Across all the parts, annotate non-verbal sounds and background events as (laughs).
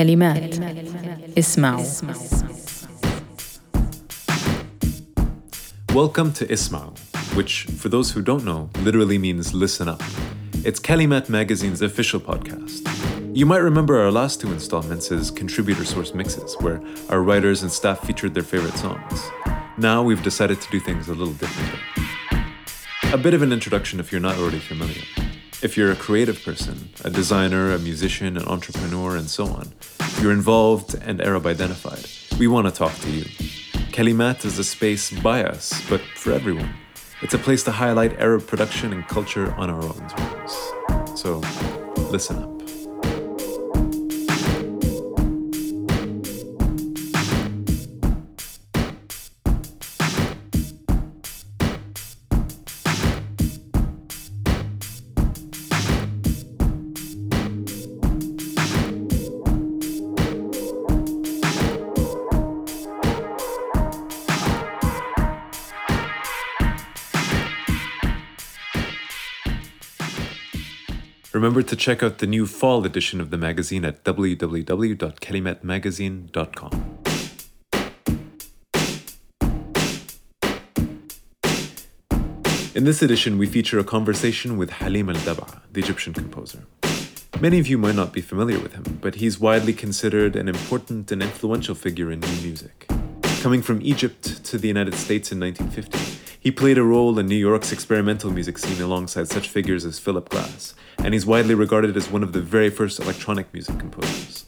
كلمات اسمعوا Welcome to Isma3oo, which, for those who don't know, literally means listen up. It's Kalimat Magazine's official podcast. You might remember our last two installments as contributor source mixes, where our writers and staff featured their favorite songs. Now we've decided to do things a little differently. A bit of an introduction if you're not already familiar. If you're a creative person, a designer, a musician, an entrepreneur, and so on, you're involved and Arab identified, we want to talk to you. Kalimat is a space by us, but for everyone. It's a place to highlight Arab production and culture on our own terms. So, listen up. Remember to check out the new fall edition of the magazine at www.kalimatmagazine.com. In this edition, we feature a conversation with Halim al-Dabh, the Egyptian composer. Many of you might not be familiar with him, but he's widely considered an important and influential figure in new music. Coming from Egypt to the United States in 1950, he played a role in New York's experimental music scene alongside such figures as Philip Glass, and he's widely regarded as one of the very first electronic music composers.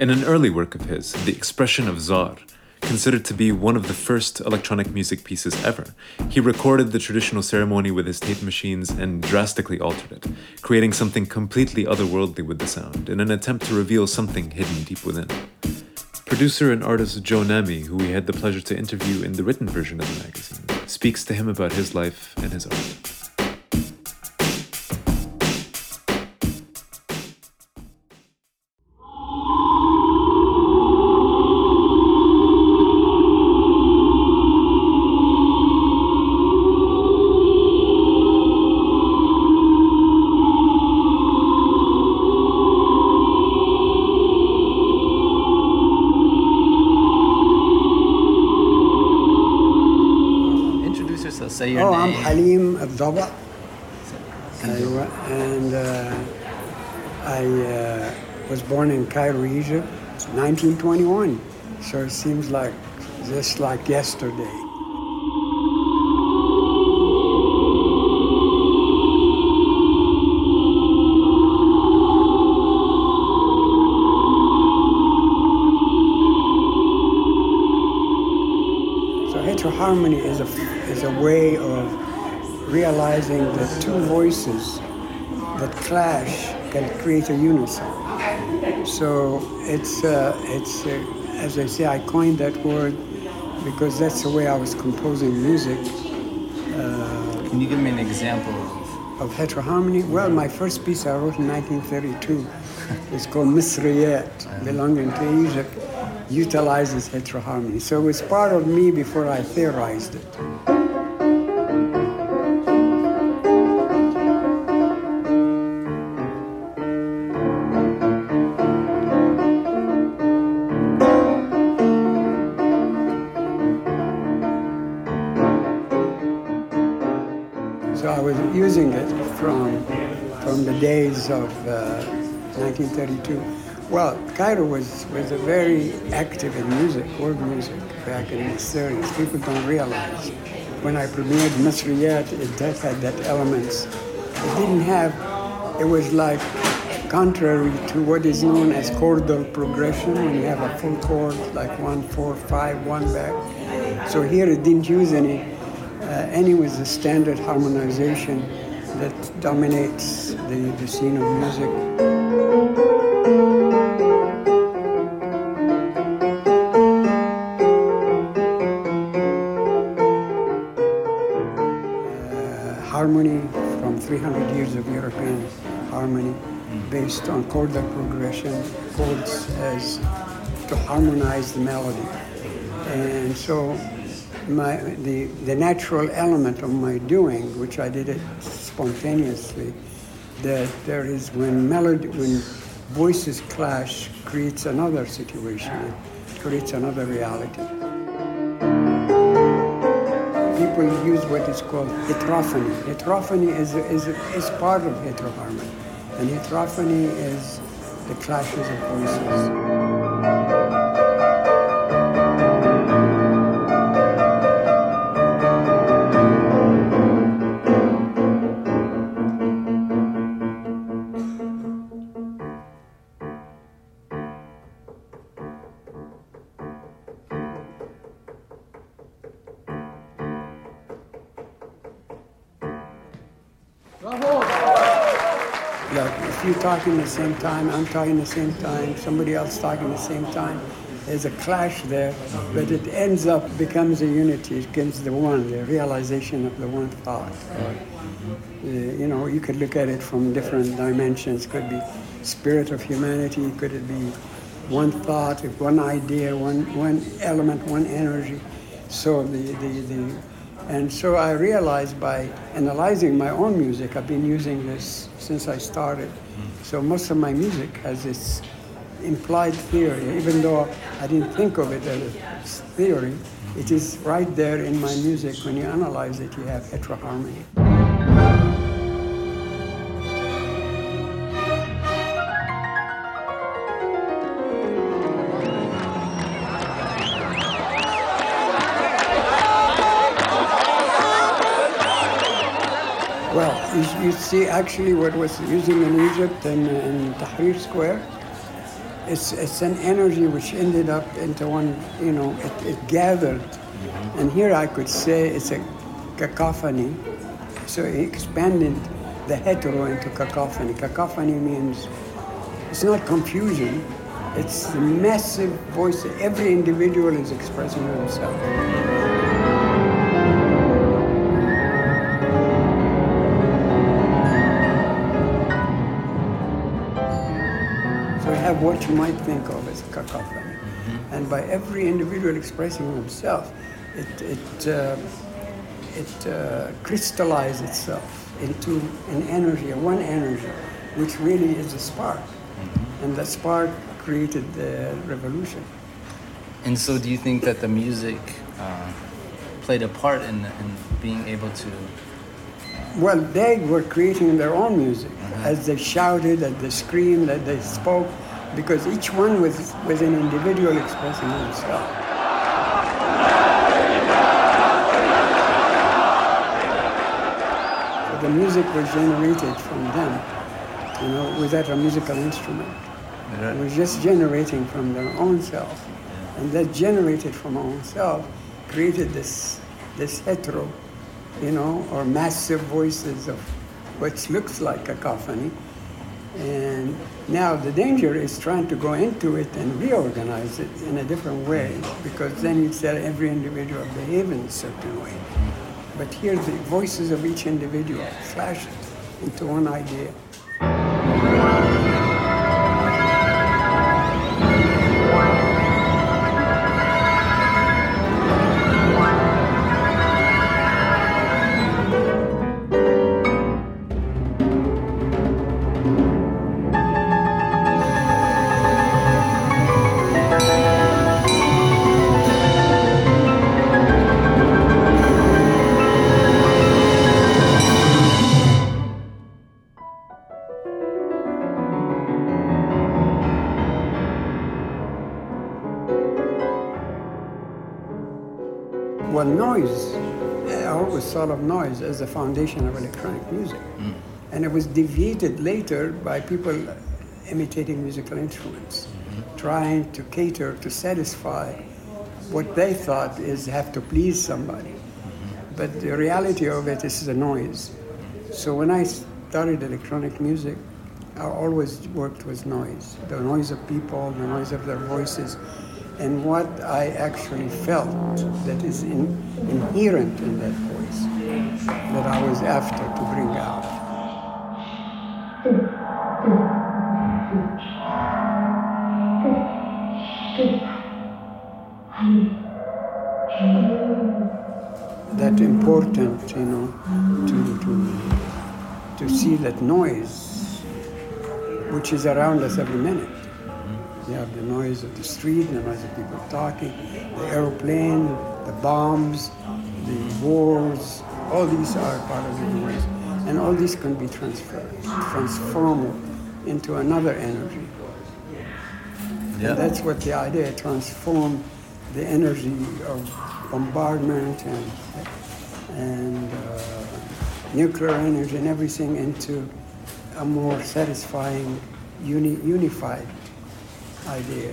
In an early work of his, The Expression of Zaar, considered to be one of the first electronic music pieces ever, he recorded the traditional ceremony with his tape machines and drastically altered it, creating something completely otherworldly with the sound in an attempt to reveal something hidden deep within. Producer and artist Joe Namy, who we had the pleasure to interview in the written version of the magazine, speaks to him about his life and his art. 1921. So it seems like just like yesterday. So heteroharmony is a is a way of realizing that two voices that clash can create a unison. So it's uh, it's uh, as I say, I coined that word because that's the way I was composing music Can you give me an example of heteroharmony. Well, my first piece I wrote in 1932 (laughs) is called Misriyat, belonging to Egypt, utilizes heteroharmony. So it was part of me before I theorized it. Using it from from the days of uh, 1932. Well, Cairo was was a very active in music, world music, back in the 30s. People don't realize. When I premiered Misriyat, it had that elements. It didn't have. It was like contrary to what is known as chordal progression, when you have a full chord like one, four, five, one back. So here it didn't use any any was the standard harmonization that dominates the, the scene of music. Uh, harmony from 300 years of European harmony based on chordal progression, chords as to harmonize the melody. And so my, the, the natural element of my doing, which I did it spontaneously, that there is when melody, when voices clash creates another situation, it creates another reality. People use what is called heterophony. Heterophony is, is, is part of heteroharmony, and heterophony is the clashes of voices. If you talk in the same time, I'm talking the same time, somebody else talking the same time, there's a clash there, but it ends up becomes a unity. It becomes the one, the realization of the one thought. Uh, you know, you could look at it from different dimensions. Could be spirit of humanity. Could it be one thought, one idea, one one element, one energy? So the the, the and so I realized by analyzing my own music, I've been using this since I started. Mm-hmm. So most of my music has this implied theory, even though I didn't think of it as a theory. It mm-hmm. is right there in my music. When you analyze it, you have heteroharmony. See actually what was using in Egypt and in Tahrir Square. It's, it's an energy which ended up into one, you know, it, it gathered. Mm-hmm. And here I could say it's a cacophony. So he expanded the hetero into cacophony. Cacophony means it's not confusion, it's the massive voice. Every individual is expressing himself. What you might think of as a cacophony. And by every individual expressing himself, it, it, uh, it uh, crystallizes itself into an energy, a one energy, which really is a spark. And that spark created the revolution. And so, do you think that the music uh, played a part in, in being able to? Well, they were creating their own music as they shouted, as they screamed, as they spoke, because each one was, was an individual expressing himself. So the music was generated from them, you know, without a musical instrument. It was just generating from their own self. And that generated from our own self created this, this hetero, you know, or massive voices of which looks like a cacophony. And now the danger is trying to go into it and reorganize it in a different way, because then you say every individual behave in a certain way. But here the voices of each individual flash into one idea. Well, noise, I always thought of noise as the foundation of electronic music. Hmm. And it was deviated later by people imitating musical instruments, hmm. trying to cater to satisfy what they thought is have to please somebody. Hmm. But the reality of it is the noise. So when I started electronic music, I always worked with noise the noise of people, the noise of their voices, and what I actually felt that is in, inherent in that voice that I was after to bring out. That important, you know, to, to, to see that noise which is around us every minute. You have the noise of the street, the noise of people talking, the aeroplane, the bombs, the wars. All these are part of the noise, and all these can be transferred, transformed into another energy. Yeah. That's what the idea, transform the energy of bombardment and, and uh, nuclear energy and everything into a more satisfying, uni- unified idea.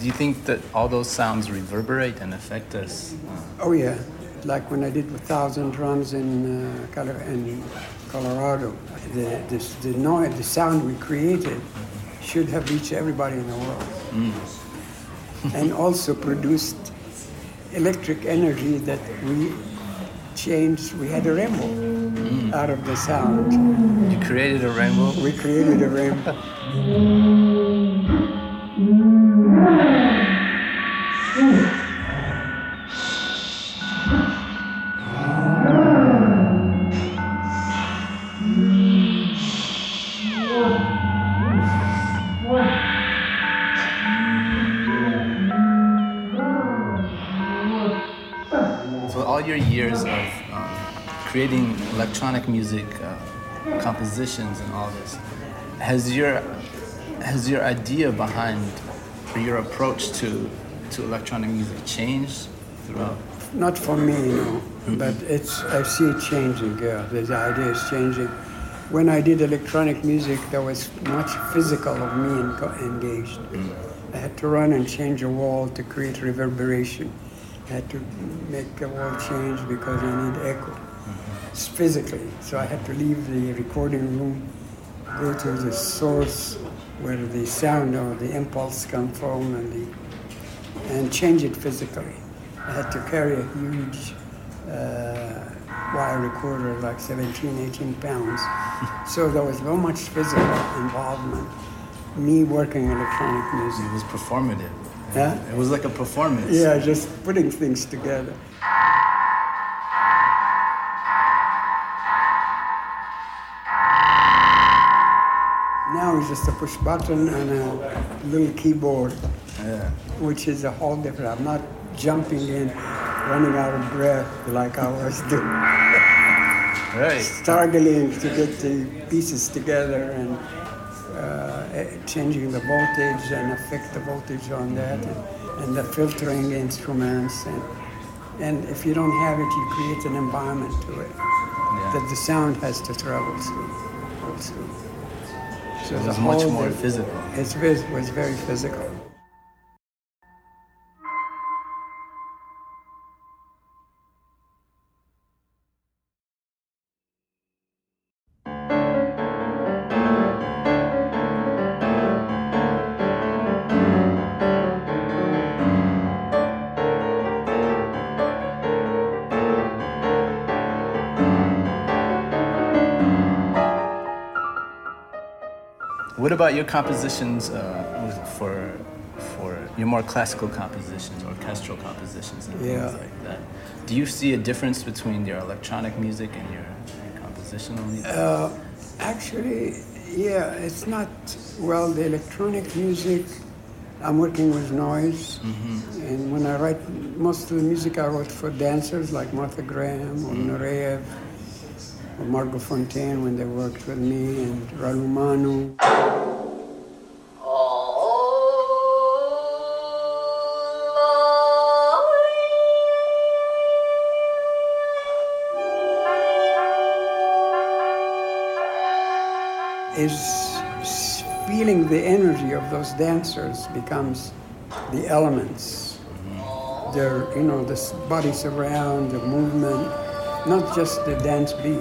Do you think that all those sounds reverberate and affect us? Oh yeah, like when I did with Thousand Drums in, uh, Colo- in Colorado. The, the, the noise, the sound we created should have reached everybody in the world. and also produced electric energy that we changed. We had a rainbow out of the sound. You created a rainbow. We created a rainbow. (laughs) your years of um, creating electronic music uh, compositions and all this, has your has your idea behind or your approach to to electronic music changed throughout? Not for me, no, but it's I see it changing. Yeah, the idea is changing. When I did electronic music, there was much physical of me engaged. I had to run and change a wall to create reverberation. Had to make a wall change because I need echo. It's physically, so I had to leave the recording room, go to the source where the sound or the impulse come from, and the and change it physically. I had to carry a huge uh, wire recorder, like 17, 18 pounds. so there was so much physical involvement. Me working electronic music. It was performative. Yeah? It was like a performance. Yeah, just putting things together. Now it's just a push button and a little keyboard. Yeah. which is a whole different. I'm not jumping in, running out of breath like I was doing, Right. struggling to get the pieces together and Uh, eh, changing the voltage and affect the voltage on that, and, and the filtering instruments. And, and if you don't have it, you create an environment to it that the sound has to travel through. Also. So It was much more physical. It's, vis- was very physical. What about your compositions uh, for for your more classical compositions, orchestral compositions, and Yeah. things like that? Do you see a difference between your electronic music and your, your compositional music? Uh, actually, yeah, it's not. Well, the electronic music, I'm working with noise, and when I write, most of the music I wrote for dancers like Martha Graham or Nureyev or Margot Fonteyn when they worked with me, and Ralu Manu. is feeling the energy of those dancers becomes the elements. Their, you know, the bodies around, the movement, not just the dance beat,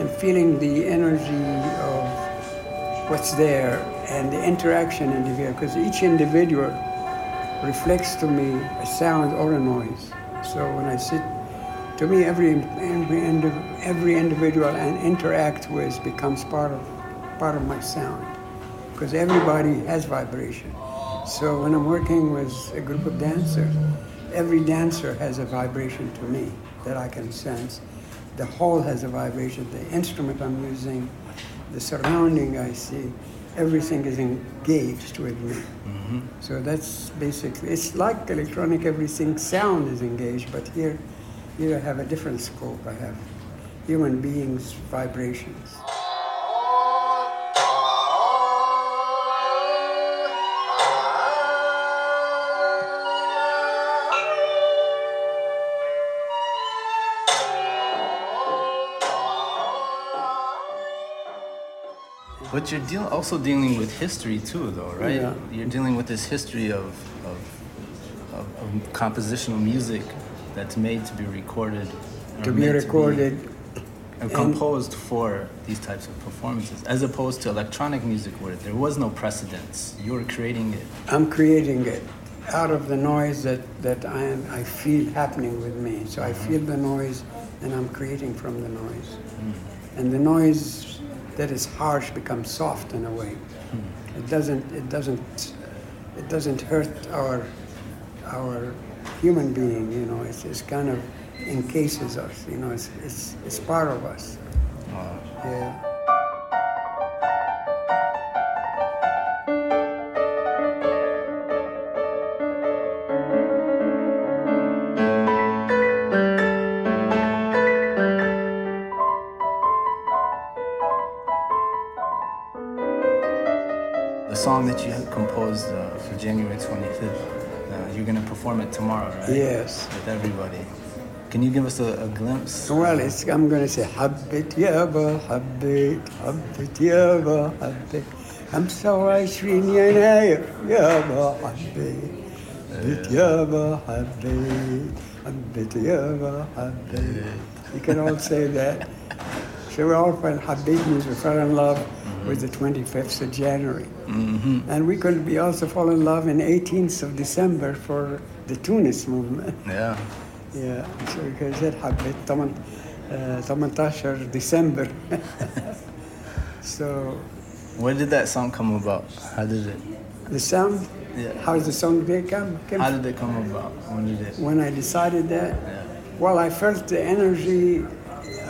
and feeling the energy of what's there and the interaction individual, because each individual reflects to me a sound or a noise. So when I sit, to me, every every, every individual and interact with becomes part of part of my sound, because everybody has vibration. So when I'm working with a group of dancers, every dancer has a vibration to me that I can sense. The whole has a vibration. The instrument I'm using, the surrounding I see, everything is engaged with me. Mm-hmm. So that's basically, it's like electronic, everything, sound is engaged, but here, here I have a different scope. I have human beings' vibrations. But you're deal- also dealing with history too, though, right? Yeah. You're dealing with this history of, of, of, of compositional music that's made to be recorded. To be recorded, and composed for these types of performances, as opposed to electronic music where there was no precedence. You were creating it. I'm creating it out of the noise that, that I, am, I feel happening with me. So I feel the noise and I'm creating from the noise. Mm-hmm. And the noise that is harsh becomes soft in a way. Hmm. It doesn't, it doesn't, it doesn't hurt our, our human being, you know, it's, it's kind of encases us, you know, it's, it's, it's part of us. Yeah. The song that you had composed uh, for January 25th, uh, you're going to perform it tomorrow, right? Yes. With everybody. Can you give us a, a glimpse? Well, it's, I'm going to say حبيت يابا حبيت حبيت يابا حبيت 25 يناير يابا حبيت حبيت يابا حبيت حبيت يابا حبيت You can all say that. (laughs) So we all fell حبيت means we fell in love with the 25th of January. And we could be also fall in love in 18th of December for the Tunis movement. Yeah. Yeah, so كذا حبيت 8 آه، 18 ديسمبر (laughs) so Where did that song come about? How did it? the sound Yeah. how does the song they come came How did it come about? When did it? when I decided that Yeah. well I felt the energy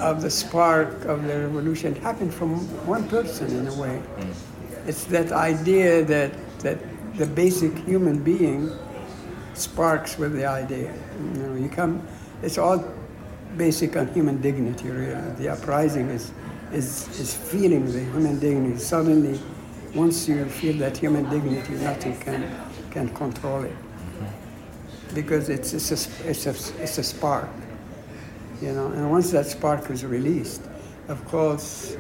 of the spark of the revolution happened from one person in a way. Mm. It's that idea that that the basic human being sparks with the idea. You know you come it's all basic on human dignity really. The uprising is is is feeling the human dignity. Suddenly once you feel that human dignity nothing can can control it. Mm-hmm. Because it's it's a, it's a, it's a spark you know and once that spark is released of course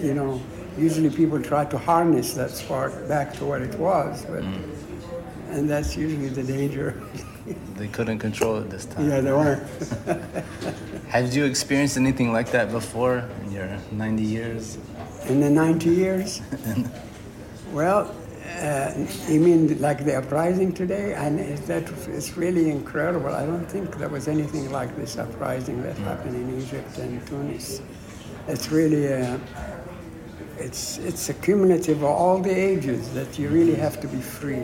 you know usually people try to harness that spark back to what it was but mm. and that's usually the danger (laughs) They couldn't control it this time. yeah they weren't (laughs) Have you experienced anything like that before in your 90 years? in the 90 years (laughs) well uh, you mean like the uprising today? And is that it's really incredible. I don't think there was anything like this uprising that happened in egypt and tunis. It's really uh, it's it's a cumulative of all the ages that you really have to be free.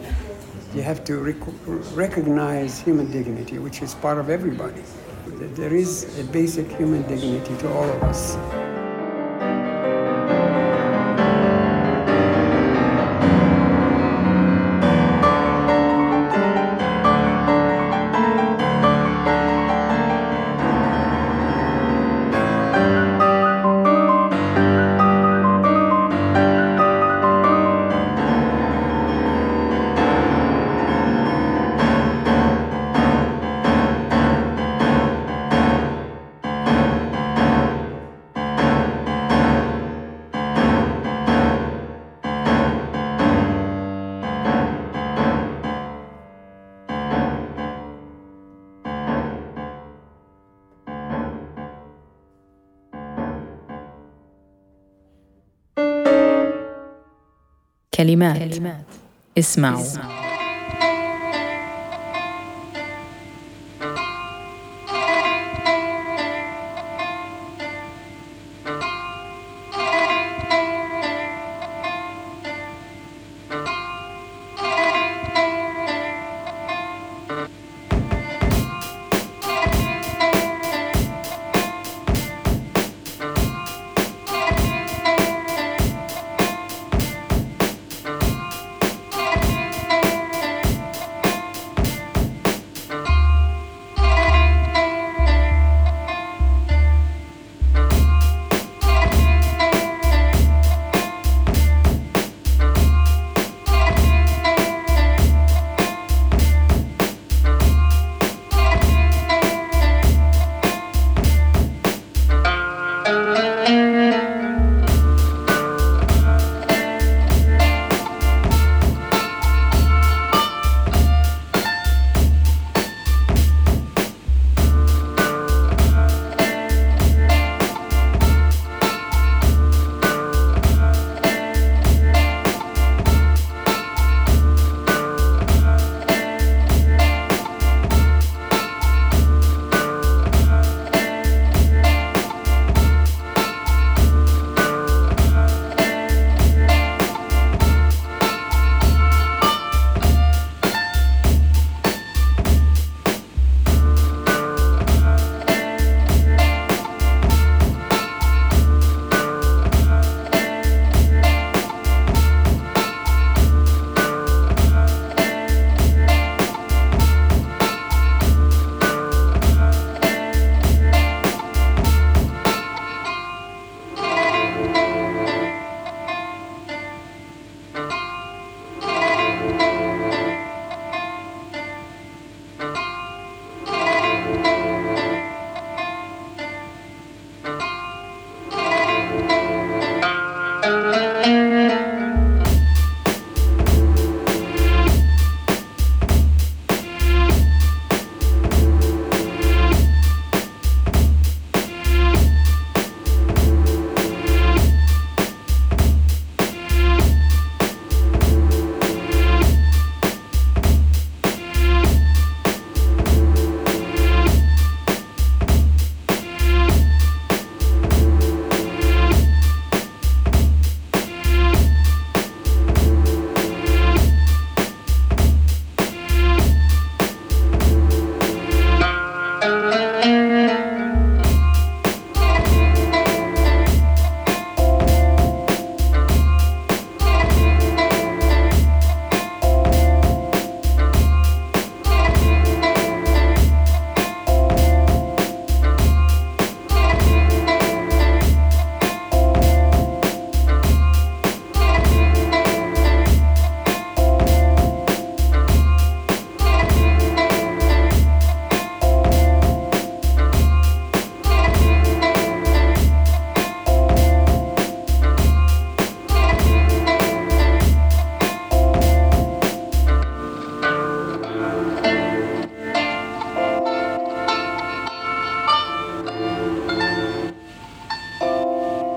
You have to rec- recognize human dignity which is part of everybody. There is a basic human dignity to all of us كلمات, كلمات. اسمعوا, اسمعوا.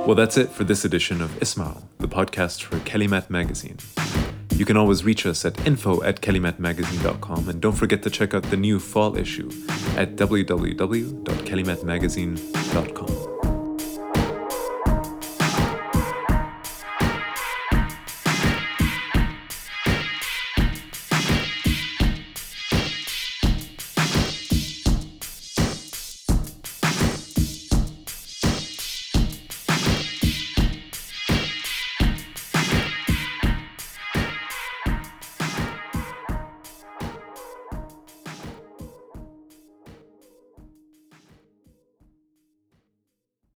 Well, that's it for this edition of Isma3oo, the podcast for Kalimat Magazine. You can always reach us at info at kalimatmagazine.com and don't forget to check out the new fall issue at www.kalimatmagazine.com.